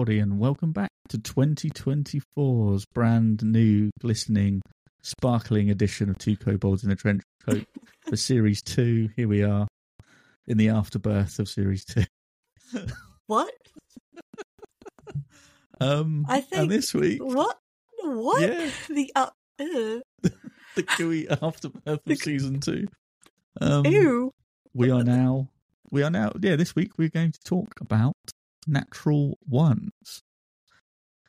Everybody, and welcome back to 2024's brand new, glistening, sparkling edition of Two Kobolds in a Trench Coat for Series 2. Here we are in the afterbirth of Series 2. What? Um, I think- and this week, What? What? Yeah. The uh, the gooey afterbirth of Season 2. Um, ew. we are now, we are now, yeah, this week we're going to talk about natural ones.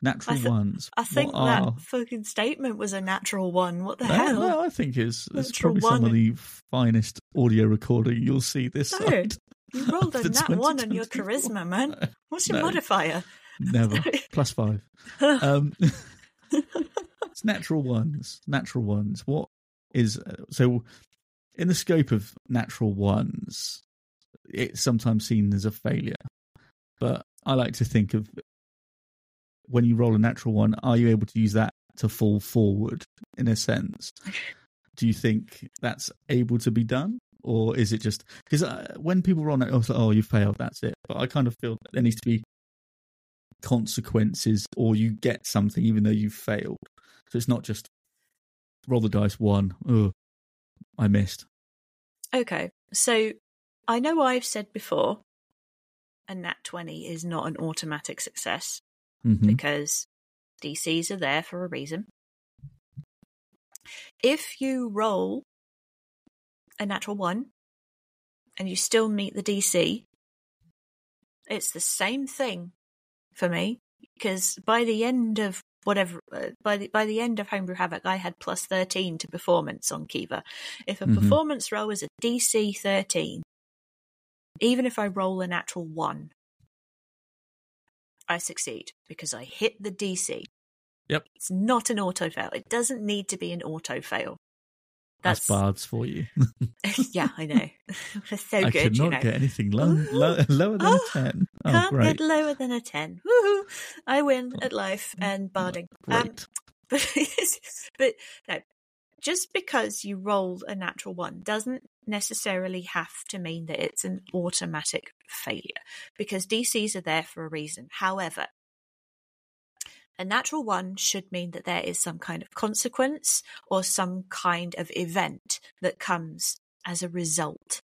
Natural I thi- ones. I think What that are- fucking statement was a natural one. What the No, hell? no, I think it's, it's probably some of the finest audio recording you'll see this No, side. You rolled a nat one on your charisma, man. What's your No. modifier? Never. Plus five. Um, it's natural ones. Natural ones. What is so? In the scope of natural ones, it's sometimes seen as a failure. But I like to think of when you roll a natural one, are you able to use that to fall forward in a sense? Do you think that's able to be done? Or is it just because uh, when people roll, it, oh, it's like, oh, you failed, that's it. But I kind of feel there needs to be consequences or you get something even though you failed. So it's not just roll the dice one, oh, I missed. okay, so I know I've said before a nat 20 is not an automatic success hmm because DCs are there for a reason. If you roll a natural one and you still meet the DC, it's the same thing for me because by the end of whatever uh, by the by the end of Homebrew Havoc, I had plus thirteen to performance on Kiva. If a Mhm. performance roll is a DC thirteen, even if I roll a natural one, I succeed because I hit the DC. Yep. It's not an auto fail. It doesn't need to be an auto fail. That's, That's, bards for you. yeah, I know. They're so I good, could you not know. get anything low, low, lower than Oh, a 10. Oh, Can't great. get lower than a 10. Woohoo! I win at life and barding. Um, Great. but, but no, just because you rolled a natural one doesn't necessarily have to mean that it's an automatic failure because DCs are there for a reason. However, a natural one should mean that there is some kind of consequence or some kind of event that comes as a result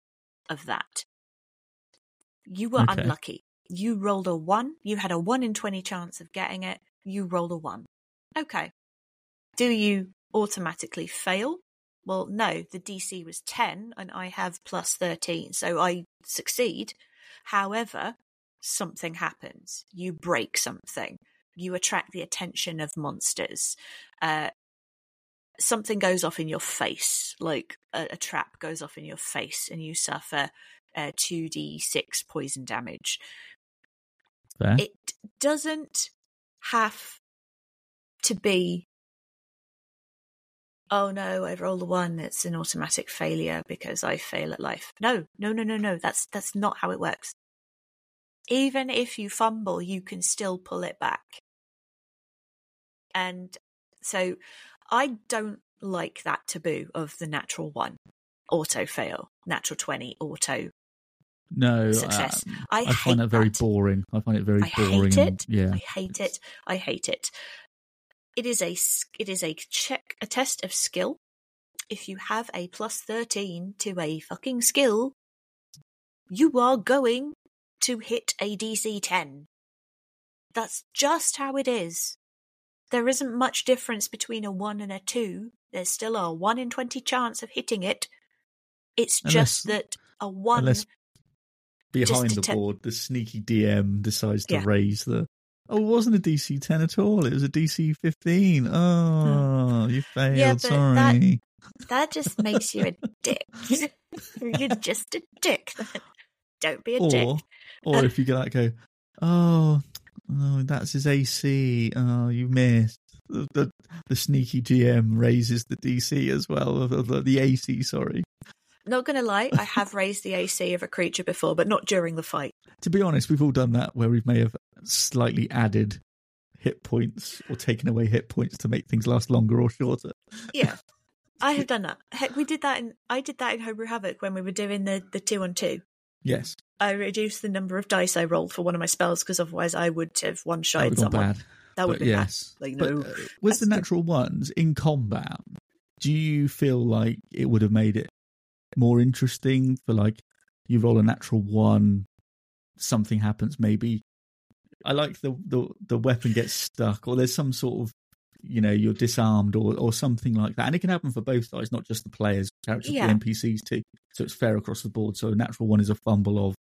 of that. You were Okay. unlucky. You rolled a one. You had a one in 20 chance of getting it. You rolled a one. Okay. Do you automatically fail? Well, no, the DC was 10 and I have plus 13, so I succeed. However, something happens. You break something. You attract the attention of monsters. Uh, something goes off in your face, like a, a trap goes off in your face, and you suffer uh, 2d6 poison damage. Fair. It doesn't have to be oh no i rolled the one it's an automatic failure because i fail at life no no no no no that's that's not how it works even if you fumble you can still pull it back and so i don't like that taboo of the natural one auto fail natural 20 auto no, success. um, I I, find that very that. boring. I find it very I boring. hate and- it. yeah. I hate it. I hate it. It is a it is a check a test of skill. If you have a plus thirteen to a fucking skill, you are going to hit a DC ten. That's just how it is. There isn't much difference between a one and a two. There's still a one in twenty chance of hitting it. It's just Unless- that a one Unless behind the board, the sneaky DM decides to Yeah. raise the. Oh, it wasn't a DC 10 at all. It was a DC 15. Oh, you hmm. failed. Yeah, but that- Sorry. That just makes you a dick. You're just a dick. Don't be a or dick. or if you get that, go, oh, oh, that's his AC. Oh, you missed. The, the, the sneaky GM raises the DC as well, the, the, the AC. Sorry. Not gonna lie, I have raised the AC of a creature before, but not during the fight. To be honest, we've all done that where we may have slightly added hit points or taken away hit points to make things last longer or shorter. Yeah. I have done that. Heck, we did that in I did that in Homebrew Havoc when we were doing the, the two on two. Yes. I reduced the number of dice I rolled for one of my spells because otherwise I would have one That shot someone. bad. That would be yes. bad. Like But, no, uh, with the- natural ones in combat, do you feel like it would have made it more interesting for like you roll a natural one, something happens, maybe I like the the the weapon gets stuck or there's some sort of you know you're disarmed or or something like that, and it can happen for both sides, not just the players, characters, Yeah. the NPCs too. So it's fair across the board. So a natural one is a fumble of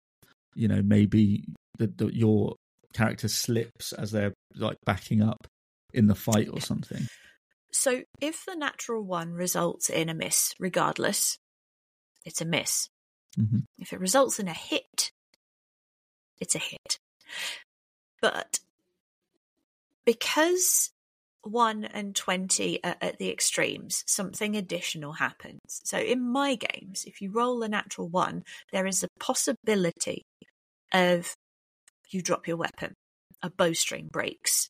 you know maybe the your character slips as they're like backing up in the fight or something. So if the natural one results in a miss, regardless, it's a miss. Mhm. If it results in a hit, it's a hit. But because 1 and 20 are at the extremes, something additional happens. So in my games, if you roll a natural 1, there is a possibility of you drop your weapon, a bowstring breaks,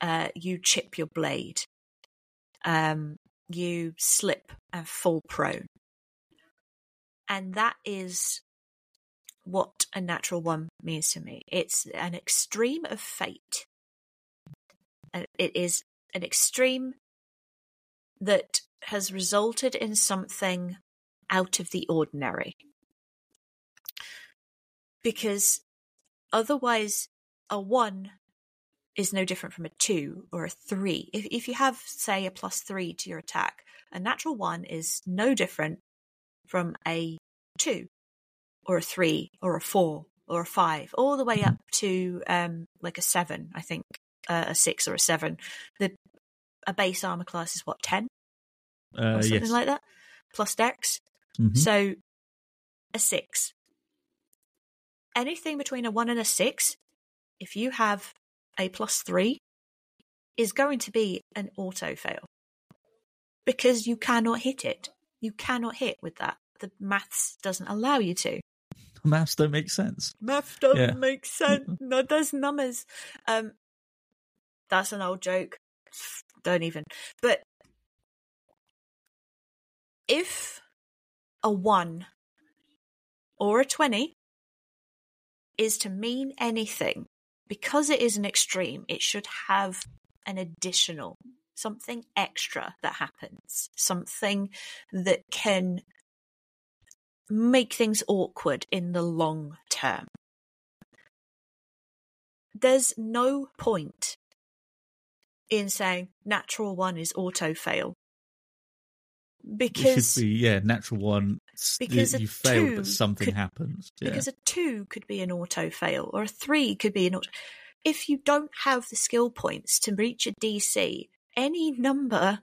uh, you chip your blade, um, you slip and fall prone. And that is what a natural one means to me. It's an extreme of fate. It is an extreme that has resulted in something out of the ordinary. Because otherwise, a one is no different from a two or a three. If, if you have, say, a plus three to your attack, a natural one is no different from a two or a three or a four or a five, all the way up to um, like a seven, I think, uh, a six or a seven. The a base armor class is what ten Uh, or something yes. like that, plus dex. Mhm. So a six. Anything between a one and a six, if you have a plus three, is going to be an auto fail. Because you cannot hit it. You cannot hit with that. The maths doesn't allow you to. Maths don't make sense. Math doesn't Yeah. make sense. no, there's numbers. Um, that's an old joke. Don't even. But if a one or a twenty is to mean anything, because it is an extreme, it should have an additional something extra that happens, something that can make things awkward in the long term. There's no point in saying natural one is auto fail. It Because should be yeah, natural one. because you, fail, but something could- happens. Yeah. because a two could be an auto fail or a three could be an auto. If you don't have the skill points to reach a DC, any number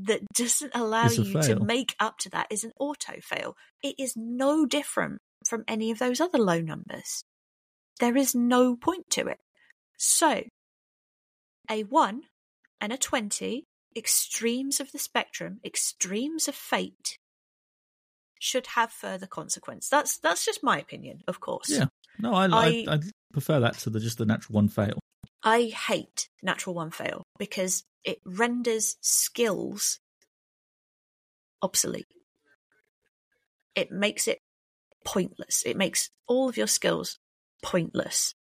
that doesn't allow you to make up to that is an auto fail. It is no different from any of those other low numbers. There is no point to it. So, a 1 and a 20, extremes of the spectrum, extremes of fate, should have further consequence. That's that's just my opinion, of course. Yeah. no, I, I, I- I prefer that to the just the natural one fail. I hate natural one fail because it renders skills obsolete. It makes it pointless. It makes all of your skills pointless.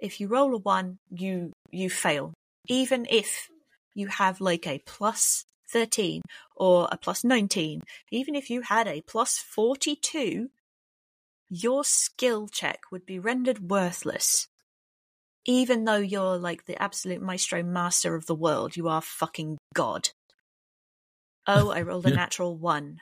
If you roll a one, you you fail. Even if you have like a plus 13 or a plus 19, even if you had a plus 42, your skill check would be rendered worthless even though you're like the absolute maestro master of the world, you are fucking God. Oh, I rolled a natural one.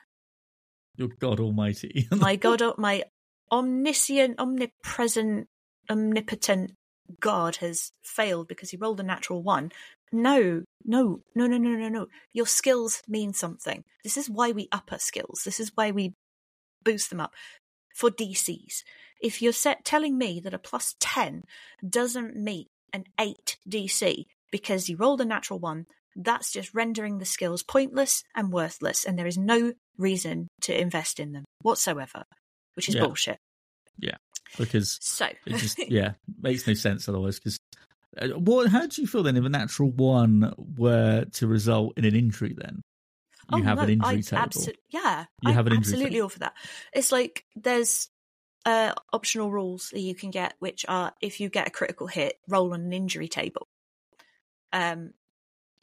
Your God Almighty. My God, oh, my omniscient, omnipresent, omnipotent God has failed because he rolled a natural one. No, no, no, no, no, no, no. Your skills mean something. This is why we up our skills. This is why we boost them up for DCs. If you're set telling me that a plus 10 doesn't meet an 8 DC because you rolled a natural one, that's just rendering the skills pointless and worthless, and there is no reason to invest in them whatsoever, which is Yeah. bullshit. Yeah, because So, it just yeah makes no sense otherwise. Because uh, what? How do you feel then if a natural one were to result in an injury? Then you Oh, have no, an injury I table. abso- yeah, You I'm have an injury absolutely table. all for that. It's like there's uh, optional rules that you can get, which are if you get a critical hit, roll on an injury table. Um,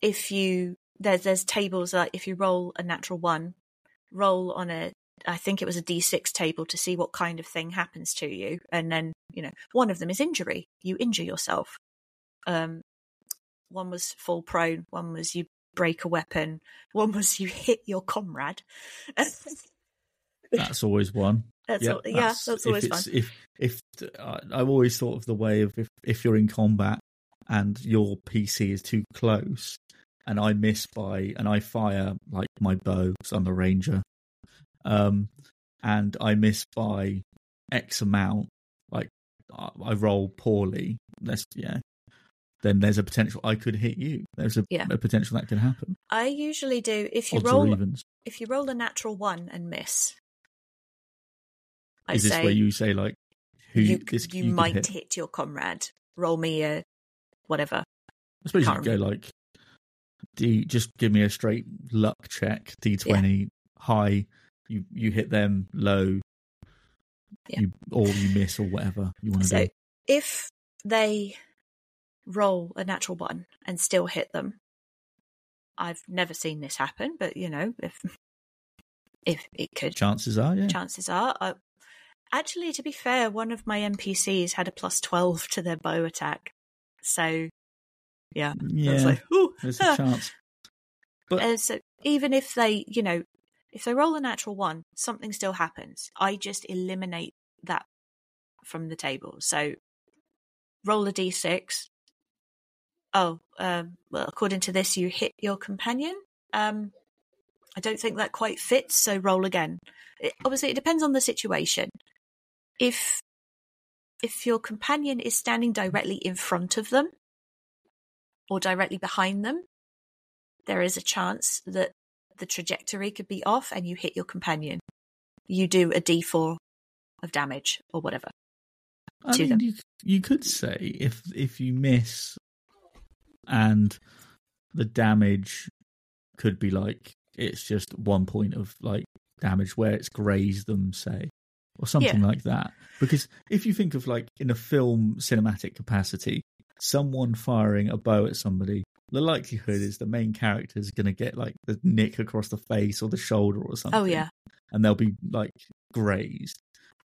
if you there's there's tables like if you roll a natural one, roll on a I think it was a d6 table to see what kind of thing happens to you, and then you know one of them is injury. You injure yourself. Um, one was fall prone. One was you break a weapon. One was you hit your comrade. That's always one. That's all, yeah, that's always if fun. If if uh, I've always thought of the way of if if you're in combat and your PC is too close, and I miss by and I fire like my bow because I'm a ranger, um, and I miss by X amount, like I, I roll poorly. Let's yeah. Then there's a potential I could hit you. There's a, Yeah. a potential that could happen. I usually do if you Odds roll if you roll a natural one and miss. I Is this say where you say like who you, this you could might hit? hit. your comrade. Roll me a whatever. I suppose you Can't could go like D just give me a straight luck check, D twenty high, you you hit them low Yeah. you or you miss or whatever you want to So do. if they roll a natural one and still hit them, I've never seen this happen, but you know, if if it could, Chances are, yeah. chances are. I, actually, to be fair, one of my NPCs had a plus twelve to their bow attack, so yeah, I yeah. like, ooh, there's a chance. But Uh, so even if they, you know, if they roll a natural one, something still happens. I just eliminate that from the table. So roll a d6. Oh, um, well, according to this, you hit your companion. Um, I don't think that quite fits, so roll again. It, obviously, it depends on the situation. If if your companion is standing directly in front of them or directly behind them, there is a chance that the trajectory could be off and you hit your companion. You do a d4 of damage or whatever. I to mean, them. you you could say if if you miss and the damage could be like it's just one point of like damage where it's grazed them, say, or something like that. Because if you think of like in a film cinematic capacity, someone firing a bow at somebody, the likelihood is the main character is going to get like the nick across the face or the shoulder or oh, something. Oh, yeah. and they'll be like grazed.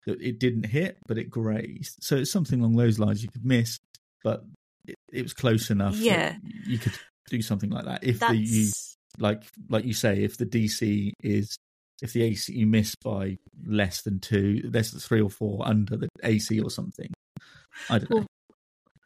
That It didn't hit, but it grazed. So it's something along those lines. You could miss, but it, it was close enough. Yeah. you could do something like that. If the you like like you say, if the DC is if the AC you miss by less than two, less than three or four under the AC or something. I don't know.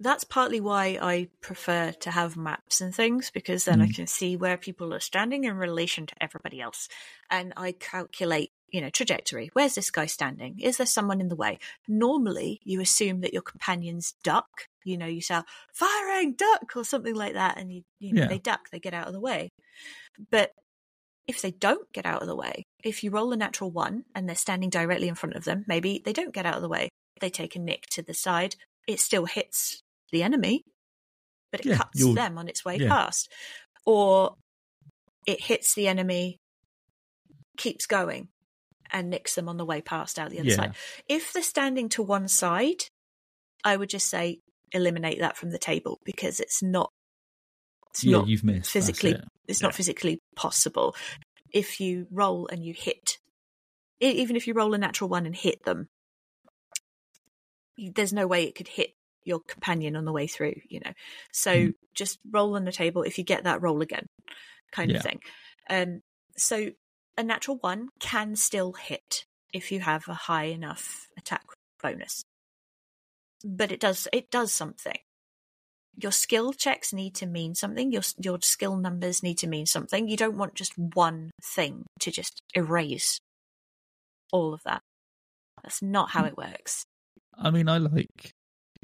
That's partly why I prefer to have maps and things because then I Mm. can see where people are standing in relation to everybody else. And I calculate, you know, trajectory. Where's this guy standing? Is there someone in the way? Normally, you assume that your companions duck. You know, you say, firing, duck, or something like that. And you, you know, Yeah. they duck, they get out of the way. But if they don't get out of the way, if you roll a natural one and they're standing directly in front of them, maybe they don't get out of the way. They take a nick to the side. It still hits the enemy, but it Yeah, cuts them on its way yeah. past. Or it hits the enemy, keeps going, and nicks them on the way past out the other Yeah. side. If they're standing to one side, I would just say eliminate that from the table because it's not it's yeah, not you've missed. physically it. it's Yeah. not physically possible if you roll and you hit even if you roll a natural one and hit them there's no way it could hit your companion on the way through you know so Hmm. just roll on the table if you get that roll again kind Yeah. of thing um so a natural one can still hit if you have a high enough attack bonus but it does it does something your skill checks need to mean something. Your your skill numbers need to mean something. You don't want just one thing to just erase all of that. That's not how hmm. it works. I mean, I like,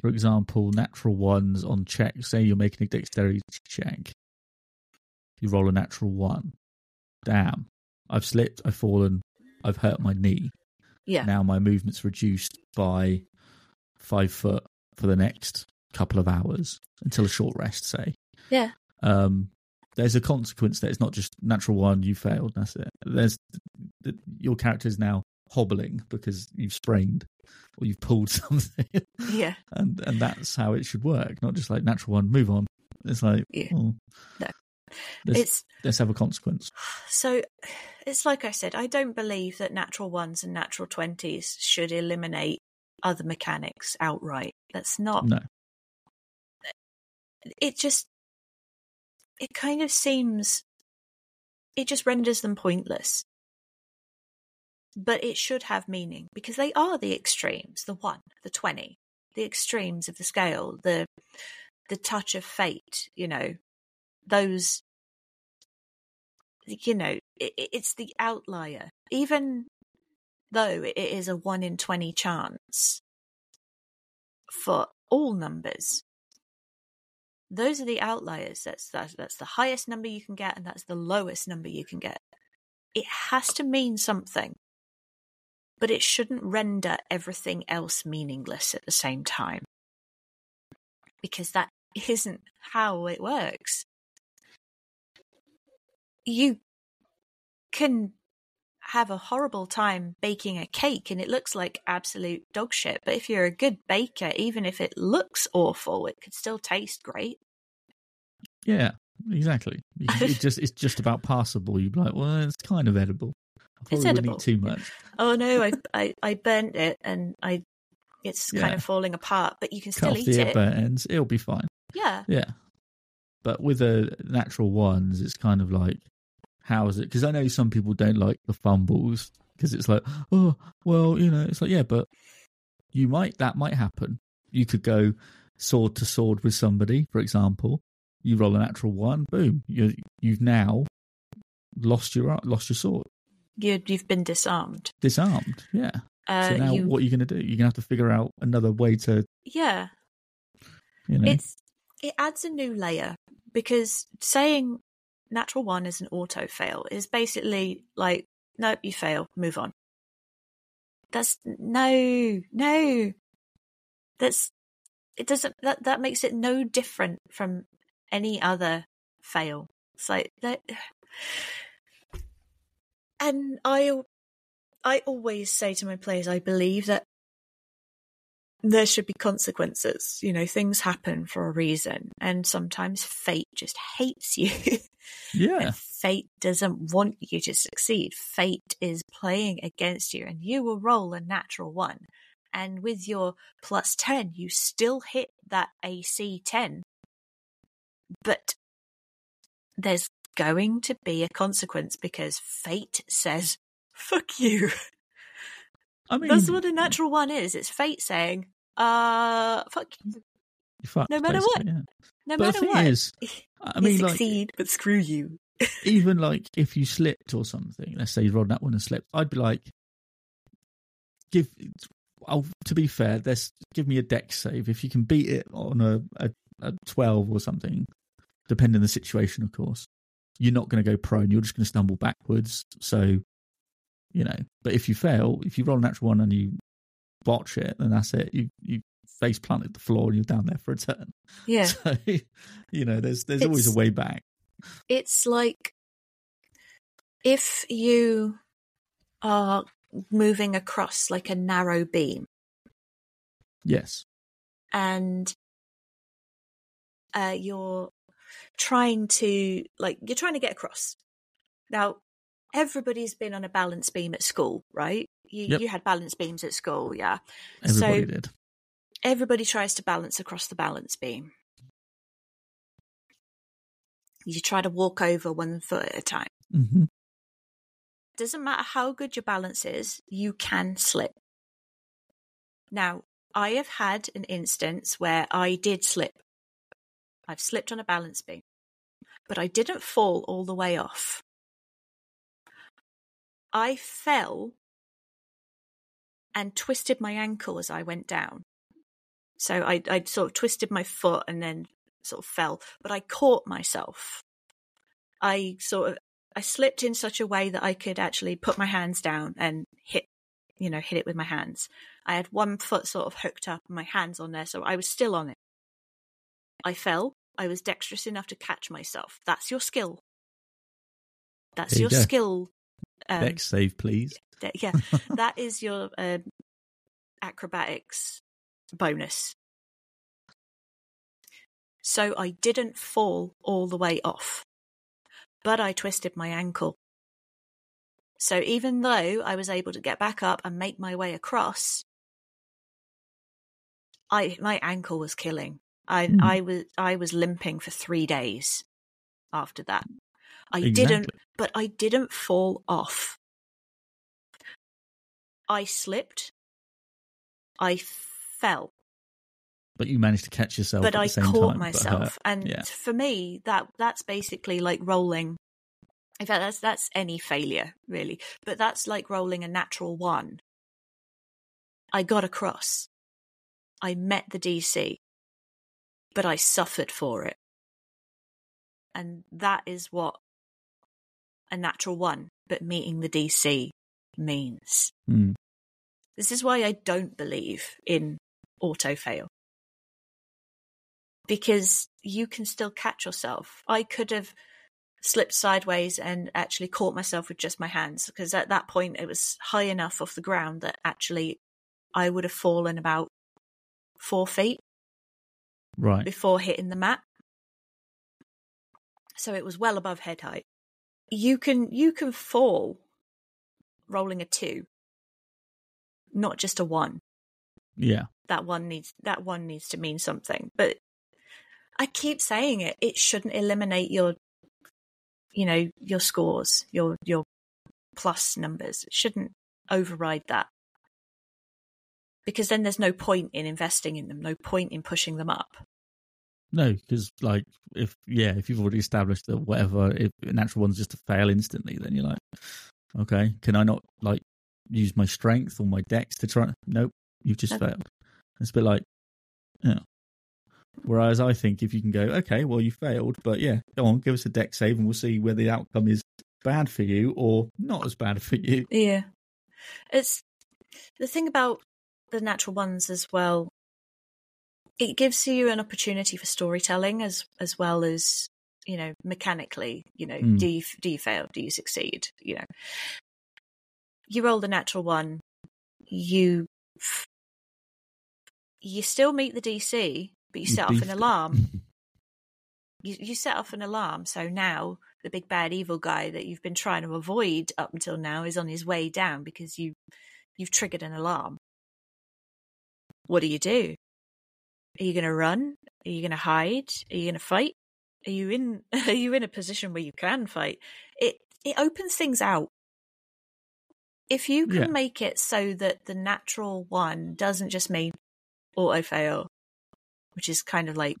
for example, natural ones on check. Say you're making a dexterity check. You roll a natural one. Damn. I've slipped, I've fallen, I've hurt my knee. Yeah. Now my movement's reduced by five foot for the next couple of hours until a short rest, say. Yeah. Um, there's a consequence that it's not just natural one, you failed, that's it. There's the, your character is now hobbling because you've sprained or you've pulled something, Yeah. and and that's how it should work. Not just like natural one, move on. It's like, Yeah. No. It's let's have a consequence. so it's like I said, I don't believe that natural ones and natural twenties should eliminate other mechanics outright. That's not No, it just it kind of seems it just renders them pointless. But it should have meaning because they are the extremes the 1 the 20 the extremes of the scale the the touch of fate you know those you know it, it's the outlier. Even though it is a 1 in 20 chance for all numbers those are the outliers. That's, that's that's the highest number you can get, and that's the lowest number you can get. It has to mean something, but it shouldn't render everything else meaningless at the same time, because that isn't how it works. You can have a horrible time baking a cake and it looks like absolute dog shit. But if you're a good baker, even if it looks awful, it could still taste great. yeah, exactly. You- It just it's just about passable. You'd be like, well, it's kind of edible. I It's edible. eat too much. Oh no, I I, I burnt it and I it's kind of falling apart, but you can Cut still eat the it. burnt ends. It'll be fine. Yeah. Yeah. But with the natural ones, it's kind of like, how is it? Because I know some people don't like the fumbles because it's like, oh, well, you know, it's like, yeah, but you might, that might happen. You could go sword to sword with somebody, for example. You roll a natural one, boom, you you've now lost your lost your sword, You you've been disarmed. disarmed. Yeah. Uh so now, you what are you going to do? You're going to have to figure out another way to, yeah. you know, It's it adds a new layer because saying natural one is an auto fail It's basically like nope, you fail, move on. That's no, no. That's it doesn't that that makes it no different from any other fail. It's like that and I I always say to my players I believe that there should be consequences. You know, things happen for a reason, and sometimes fate just hates you. yeah, fate doesn't want you to succeed. Fate is playing against you, and you will roll a natural one. And with your plus 10, you still hit that AC 10. But there's going to be a consequence because fate says, fuck you. I mean, That's what a natural one is. It's fate saying, uh, fuck you. fucked, no matter what. Yeah. No but matter the thing what. is, I you mean, like, succeed, but screw you. even like if you slipped or something, let's say you rolled that one and slipped, I'd be like, give. I'll, to be fair, there's give me a dex save if you can beat it on a, a, a twelve or something, depending on the situation, of course. You're not going to go prone. You're just going to stumble backwards. So, you know. But if you fail, if you roll a natural one and you botch it, then that's it. You you face planted the floor and you're down there for a turn. Yeah. So, you know, there's there's always a way back. it's like if you are moving across like a narrow beam Yes. and uh, you're trying to like you're trying to get across now everybody's been on a balance beam at school right you, Yep. you had balance beams at school yeah Everybody So- did. everybody tries to balance across the balance beam you try to walk over one foot at a time hmm doesn't matter how good your balance is, you can slip. Now, I have had an instance where I did slip. I've slipped on a balance beam, but I didn't fall all the way off. I fell and twisted my ankle as I went down. So I, I sort of twisted my foot and then sort of fell, but I caught myself. I sort of I slipped in such a way that I could actually put my hands down and hit, you know, hit it with my hands. I had one foot sort of hooked up and my hands on there, so I was still on it. I fell. I was dexterous enough to catch myself. That's your skill. That's There your skill Um, save, please. yeah, that is your um, acrobatics bonus. So I didn't fall all the way off, but I twisted my ankle. So even though I was able to get back up and make my way across, I my ankle was killing. I Hmm. I was I was limping for three days after that. I didn't, but I didn't fall off. I slipped. I fell, But you managed to catch yourself. but at I the same caught time, myself, and yeah. for me, that that's basically like rolling. In fact, that's that's any failure really, but that's like rolling a natural one. I got across. I met the DC, but I suffered for it, and that is what a natural one, but meeting the DC means. Hmm. This is why I don't believe in auto fail. Because you can still catch yourself. I could have slipped sideways and actually caught myself with just my hands because at that point it was high enough off the ground that actually I would have fallen about four feet Right. before hitting the mat. So it was well above head height. You can you can fall rolling a two, not just a one. Yeah. That one needs that one needs to mean something. But I keep saying it. It shouldn't eliminate your, you know, your scores, your your plus numbers. It shouldn't override that. Because then there's no point in investing in them, no point in pushing them up. No, because like if yeah, if you've already established that whatever, if natural one's just to fail instantly, then you're like, okay, can I not like use my strength or my dex to try? Nope, you've just No. failed. It's a bit like, yeah. Whereas I think if you can go, okay, well you failed, but yeah, go on, give us a dex save, and we'll see whether the outcome is bad for you or not as bad for you. Yeah. It's the thing about the natural ones as well. It gives you an opportunity for storytelling as as well as you know mechanically. You know, Mm. do you do you fail? Do you succeed? You know, you roll the natural one. You you still meet the DC, but you set off an alarm. You you set off an alarm, so now the big bad evil guy that you've been trying to avoid up until now is on his way down because you you've triggered an alarm. What do you do? Are you going to run? Are you going to hide? Are you going to fight? Are you in are you in a position where you can fight? It it opens things out. If you can Yeah. make it so that the natural one doesn't just mean auto fail, which is kind of like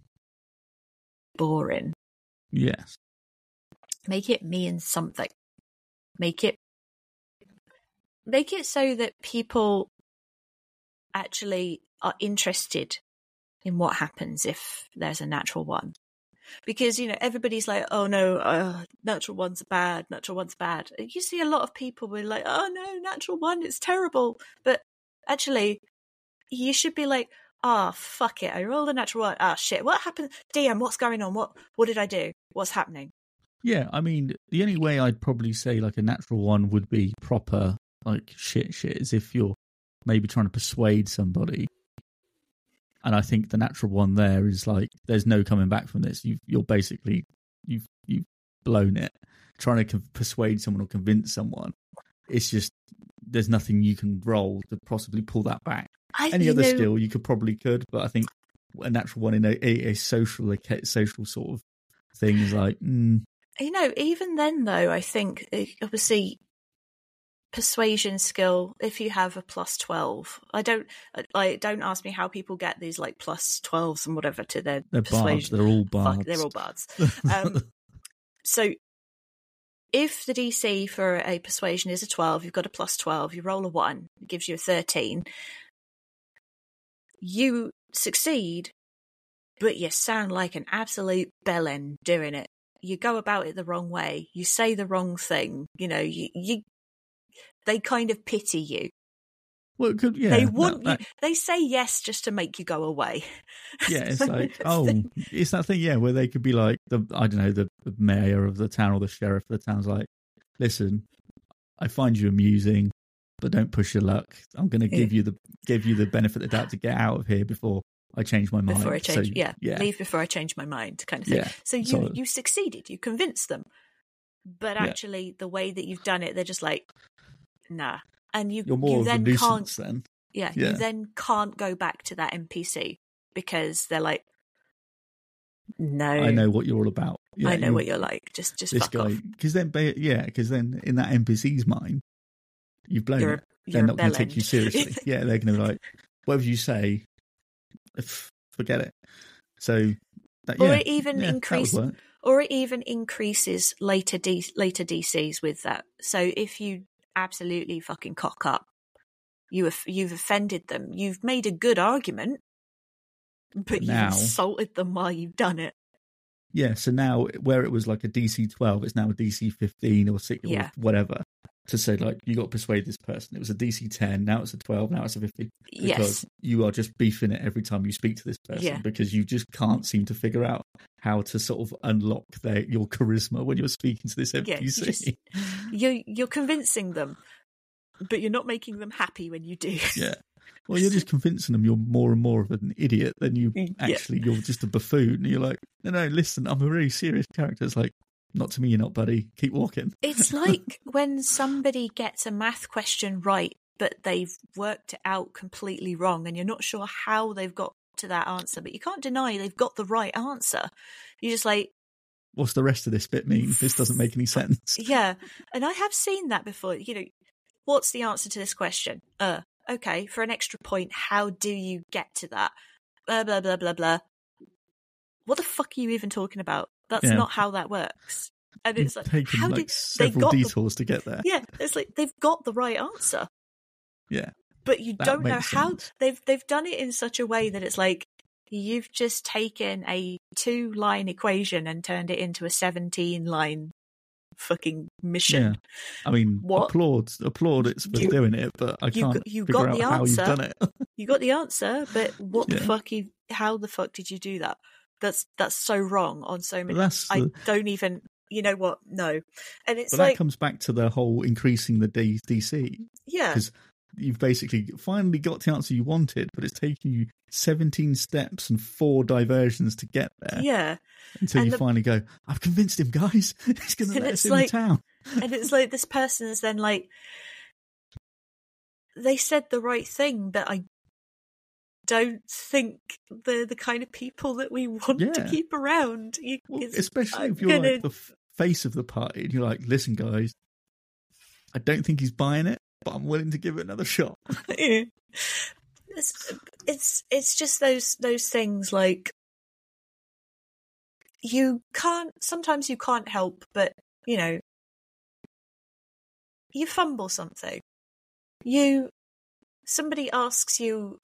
boring. yes. Make it mean something. Make it make it so that people actually are interested in what happens if there's a natural one. Because you know everybody's like, oh no, uh, natural ones are bad. Natural ones bad. You see a lot of people were like, oh no, natural one, it's terrible. But actually, you should be like, ah, fuck it, I rolled a natural one. Ah, shit, what happened? DM, what's going on? What what did I do? What's happening? Yeah, I mean, the only way I'd probably say like a natural one would be proper like shit shit is if you're maybe trying to persuade somebody. And I think the natural one there is like there's no coming back from this. You you're basically you've you've blown it trying to con- persuade someone or convince someone. It's just there's nothing you can roll to possibly pull that back. I, Any other know, skill you could probably could, but I think a natural one in a, a, a social a social sort of thing is like mm, you know, even then though, I think uh, obviously persuasion skill. If you have a plus twelve, I don't like. Don't ask me how people get these like plus plus twelves and whatever to their they're bards. persuasion. They're all Fuck, bards. they're all bards. Um, so if the DC for a persuasion is a 12, you've got a plus 12, you roll a 1, it gives you a 13. You succeed, but you sound like an absolute bellend doing it. You go about it the wrong way. You say the wrong thing. You know, you, you they kind of pity you. well, could, yeah, they want that- you. They say yes just to make you go away. yeah, it's like, oh, it's that thing, yeah, where they could be like the, I don't know, the, mayor of the town or the sheriff of the town's like, listen, I find you amusing, but don't push your luck. I'm going to Yeah. give you the give you the benefit of the doubt to get out of here before I change my mind. before I change, So, yeah, yeah, leave before I change my mind, kind of thing. Yeah, So you solid. you succeeded, you convinced them, but Yeah. actually the way that you've done it, they're just like, nah, and you You're more you of a then can't then. Yeah, Yeah. you then can't go back to that NPC because they're like, no, I know what you're all about. Yeah, I know what you're like. Just, just this guy because then yeah because then in that NPC's mind you've blown You're it. a, They're not going to take you seriously. yeah, they're going to be like whatever you say, forget it. So that Or yeah, it even yeah, that would increase- work. or it even increases later D, later DCs with that. So if you absolutely fucking cock up, you have, you've offended them. You've made a good argument, but you've Now- insulted them while you've done it. Yeah, so now where it was like a DC 12, it's now a DC 15 or 6 Yeah. or whatever. To say, like, you got to persuade this person. It was a DC 10, now it's a 12, now it's a 50. Because Yes, you are just beefing it every time you speak to this person Yeah. because you just can't seem to figure out how to sort of unlock their your charisma when you're speaking to this Yeah, you NPC. just- you you're convincing them, but you're not making them happy when you do. yeah. Well, you're just convincing them you're more and more of an idiot than you Yeah. actually, you're just a buffoon. And you're like, no, no, listen, I'm a really serious character. It's like, not to me, you're not, buddy. Keep walking. It's like when somebody gets a math question right, but they've worked it out completely wrong, and you're not sure how they've got to that answer, but you can't deny they've got the right answer. You're just like, What's the rest of this bit mean? This doesn't make any sense. yeah. And I have seen that before. You know, what's the answer to this question? Uh, okay, for an extra point, how do you get to that? Blah, blah, blah, blah, blah. What the fuck are you even talking about? That's Yeah. not how that works. And it's like, taken how like did they got the detours to get there. yeah it's like they've got the right answer Yeah. but you don't know makes how they've they've done it in such a way that it's like you've just taken a two line equation and turned it into a 17 line fucking mission Yeah. I mean, What? applaud, applaud it's for You- doing it, but I you can't you got the how you've answer. done it. you got the answer but what the Yeah. fuck you how the fuck did you do that that's that's so wrong on so many that's i don't even you know what no and it's but like that comes back to the whole increasing the D- DC. yeah 'cause You've basically finally got the answer you wanted, but it's taken you 17 steps and four diversions to get there yeah until and you the- finally go, I've convinced him, guys. He's going to let us in like- the town. and it's like this person is then like they said the right thing but i don't think they're the kind of people that we want to keep around. You, Well, especially I'm if you're gonna- like the f- face of the party and you're like, listen, guys, I don't think he's buying it, but I'm willing to give it another shot. it's it's it's just those those things like you can't sometimes you can't help but you know you fumble something. You somebody asks you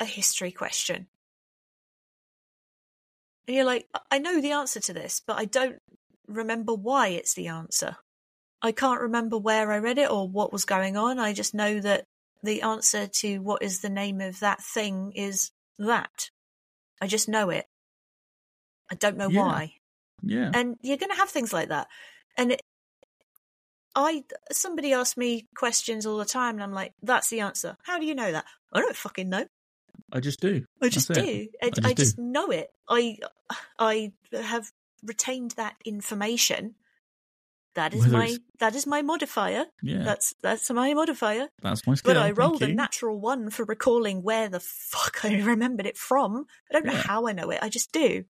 a history question and you're like i know the answer to this but i don't remember why it's the answer i can't remember where i read it or what was going on i just know that the answer to what is the name of that thing is that. I just know it. I don't know Yeah. why. Yeah. And you're going to have things like that. And it, I somebody asks me questions all the time, and I'm like, "That's the answer." How do you know that? I don't fucking know. I just do. I just That's do. it. I, I just I just know it. I I have retained that information. That is Whether my it's- that is my modifier. Yeah. That's that's my modifier. That's my skill. But I rolled a natural one for recalling where the fuck I remembered it from. I don't know how I know it. I just do.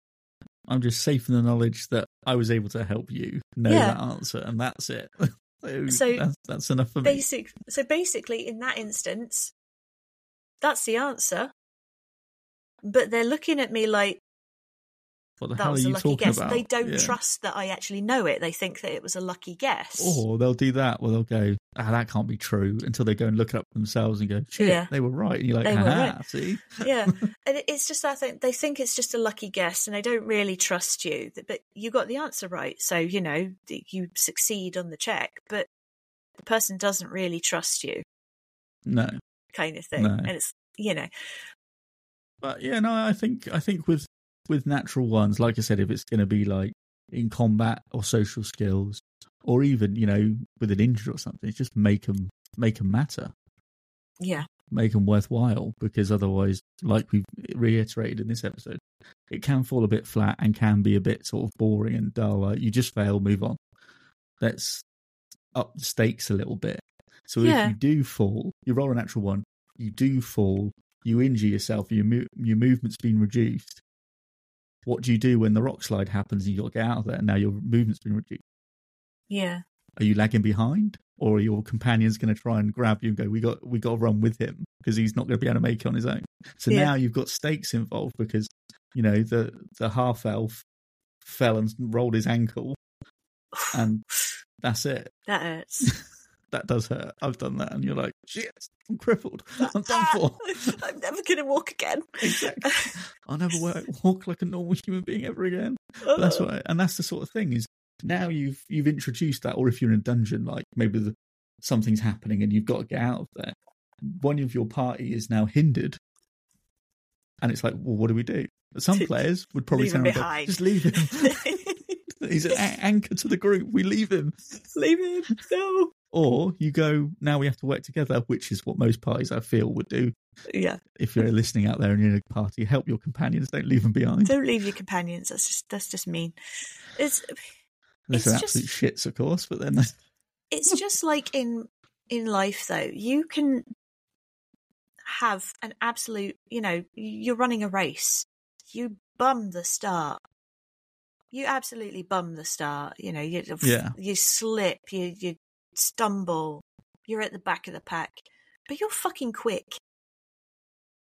I'm just safe in the knowledge that I was able to help you know Yeah. that answer, and that's it. so So that's, that's enough for me. Basic. So basically, in that instance, that's the answer. But they're looking at me like What the that hell are was a you lucky talking guess. about? They don't Yeah. trust that I actually know it. They think that it was a lucky guess. Or they'll do that, or they'll go, "Ah, that can't be true," until they go and look it up themselves and go, "Shit, Yeah. they were right." And you're like, They right." see." yeah, and it's just that thing. They think it's just a lucky guess, and they don't really trust you. But you got the answer right, so you know you succeed on the check. But the person doesn't really trust you, No, kind of thing. No. And it's you know, but yeah, no, I think I think with with natural ones, like I said, if it's going to be like in combat or social skills or even you know with an injury or something, it's just make them make them matter, Yeah. make them worthwhile. Because otherwise, like we've reiterated in this episode, it can fall a bit flat and can be a bit sort of boring and dull. Like you just fail, move on. Let's up the stakes a little bit. So Yeah. if you do fall, you roll a natural one, you do fall, you injure yourself, your mo- your movement's been reduced. What do you do when the rock slide happens and you got to get out of there and now your movement's been reduced? Yeah. Are you lagging behind, or are your companions going to try and grab you and go, "We got, we got to run with him because he's not going to be able to make it on his own." So Yeah. now you've got stakes involved because you know the the half elf fell and rolled his ankle, and that's it. That hurts. That does hurt. I've done that, and you're like, "Shit, I'm crippled. I'm done for." I'm never going to walk again. exactly. I'll never work, walk like a normal human being ever again. But that's uh. what, and that's the sort of thing is now you've you've introduced that, or if you're in a dungeon, like maybe the, something's happening and you've got to get out of there. One of your party is now hindered, and it's like, well, what do we do? But some players would probably Leave him and go, just leave him. He's an a- anchor to the group. We leave him. Leave him. No. Or you go, now we have to work together, which is what most parties I feel would do. Yeah. If you're listening out there and you're in a party, help your companions, don't leave them behind. Don't leave your companions. That's just that's just mean. It's it's just- absolute shits, of course, but then it's just like in in life though. You can have an absolute, you know, you're running a race. You bum the start. You absolutely bum the start. You know, you Yeah. you slip, you you stumble, you're at the back of the pack, but you're fucking quick,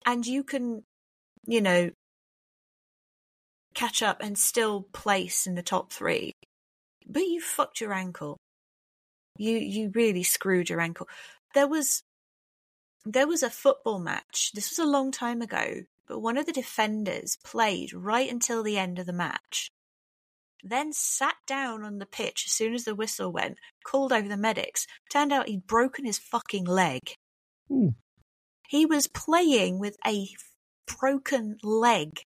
and you can, you know, catch up and still place in the top three. But you fucked your ankle. You you really screwed your ankle. There was there was a football match. This was a long time ago, but one of the defenders played right until the end of the match. Then sat down on the pitch as soon as the whistle went, called over the medics. Turned out he'd broken his fucking leg. Ooh. He was playing with a broken leg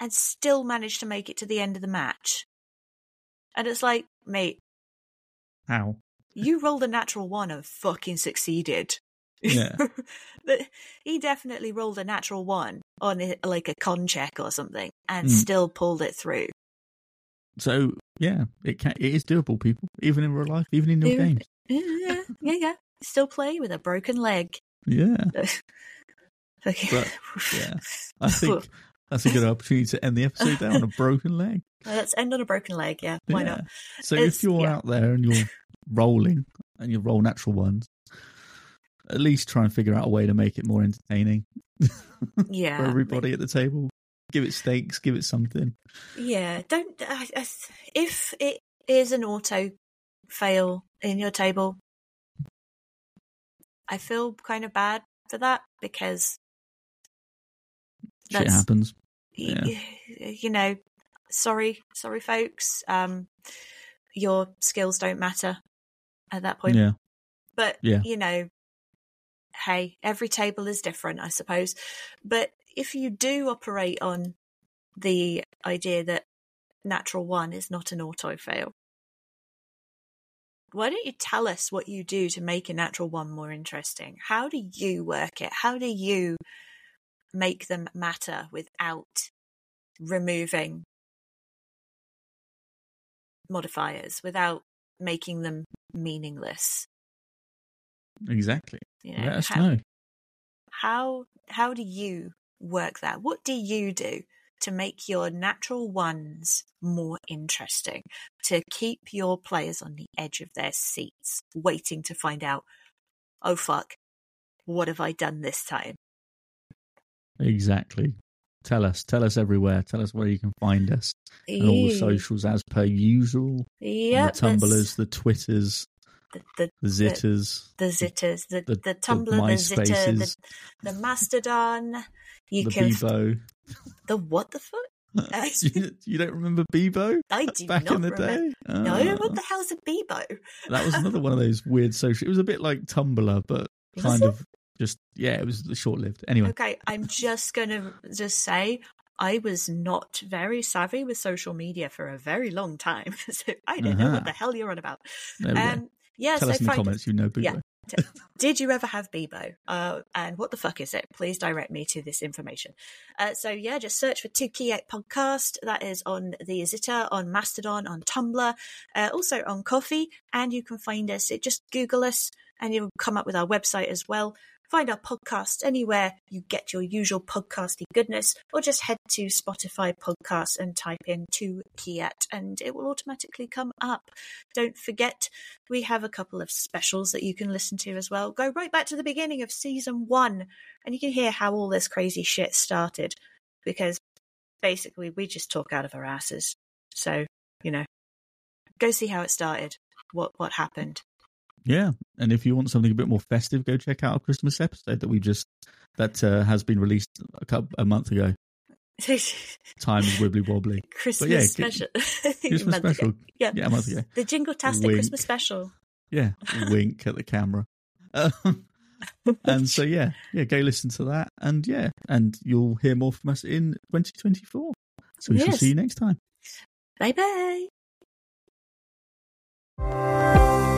and still managed to make it to the end of the match. And it's like, mate, How? you rolled a natural one and fucking succeeded. Yeah. But he definitely rolled a natural one on a, like a con check or something and Mm. still pulled it through. So yeah, it can it is doable, people. Even in real life, even in your Yeah. games. Yeah, yeah, yeah. Still play with a broken leg. Yeah. Okay. But, yeah. I think that's a good opportunity to end the episode there on a broken leg. Let's end on a broken leg. Yeah, why yeah. not? So It's- if you're yeah. out there and you're rolling and you roll natural ones, at least try and figure out a way to make it more entertaining Yeah. for everybody at the table. Give it stakes, give it something. Yeah, don't. I, if it is an auto fail in your table, I feel kind of bad for that because Shit happens. Yeah. y- you know, sorry, sorry, folks. Um, your skills don't matter at that point. Yeah. But Yeah. you know, hey, every table is different, I suppose. But if you do operate on the idea that natural one is not an auto fail, why don't you tell us what you do to make a natural one more interesting? How do you work it? How do you make them matter without removing modifiers, without making them meaningless? Exactly. You know, Let us how, know. how how do you work that? What do you do to make your natural ones more interesting? To keep your players on the edge of their seats, waiting to find out, oh fuck, what have I done this time? Exactly. Tell us. Tell us everywhere. Tell us where you can find us. And all the socials as per usual. Yep, the Tumblers, the Twitters, the, the the Zitters, the zitters, the the- the, Tumblr, the, zitter, the, the Mastodon. You the can Bebo. the what the fuck? you, you don't remember Bebo? I do Back not in the remember. day? No, Ah. what the hell's a Bebo? That was another one of those weird social. It was a bit like Tumblr, but Was kind it? of just, yeah, it was short lived. Anyway, Okay, I'm just gonna just say I was not very savvy with social media for a very long time, so I don't know Uh-huh. what the hell you're on about. There we go. Um, yeah, Tell so us in the comments. You know, Boo Yeah. Did you ever have Bebo? Uh, and what the fuck is it? Please direct me to this information. Uh, so yeah, just search for 2KiaT Podcast. That is on the Zita, on Mastodon, on Tumblr, uh, also on Ko-Fi, and you can find us. It just Google us, and you'll come up with our website as well. Find our podcast anywhere you get your usual podcasty goodness, or just head to Spotify podcasts and type in Two Kiat, and it will automatically come up. Don't forget we have a couple of specials that you can listen to as well. Go right back to the beginning of season one, and you can hear how all this crazy shit started. Because basically, we just talk out of our asses. So you know, go see how it started. What what happened? Yeah, and if you want something a bit more festive, go check out our Christmas episode that we just that uh, has been released a couple a month ago. Time is wibbly wobbly. Christmas yeah, special. Christmas Month ago. special. Yeah. Yeah, a month ago. The Jingle Tastic. Christmas special. Yeah, wink at the camera. Um, and so yeah, yeah, go listen to that, and yeah, and you'll hear more from us in 2024. So we shall see you next time. Bye bye.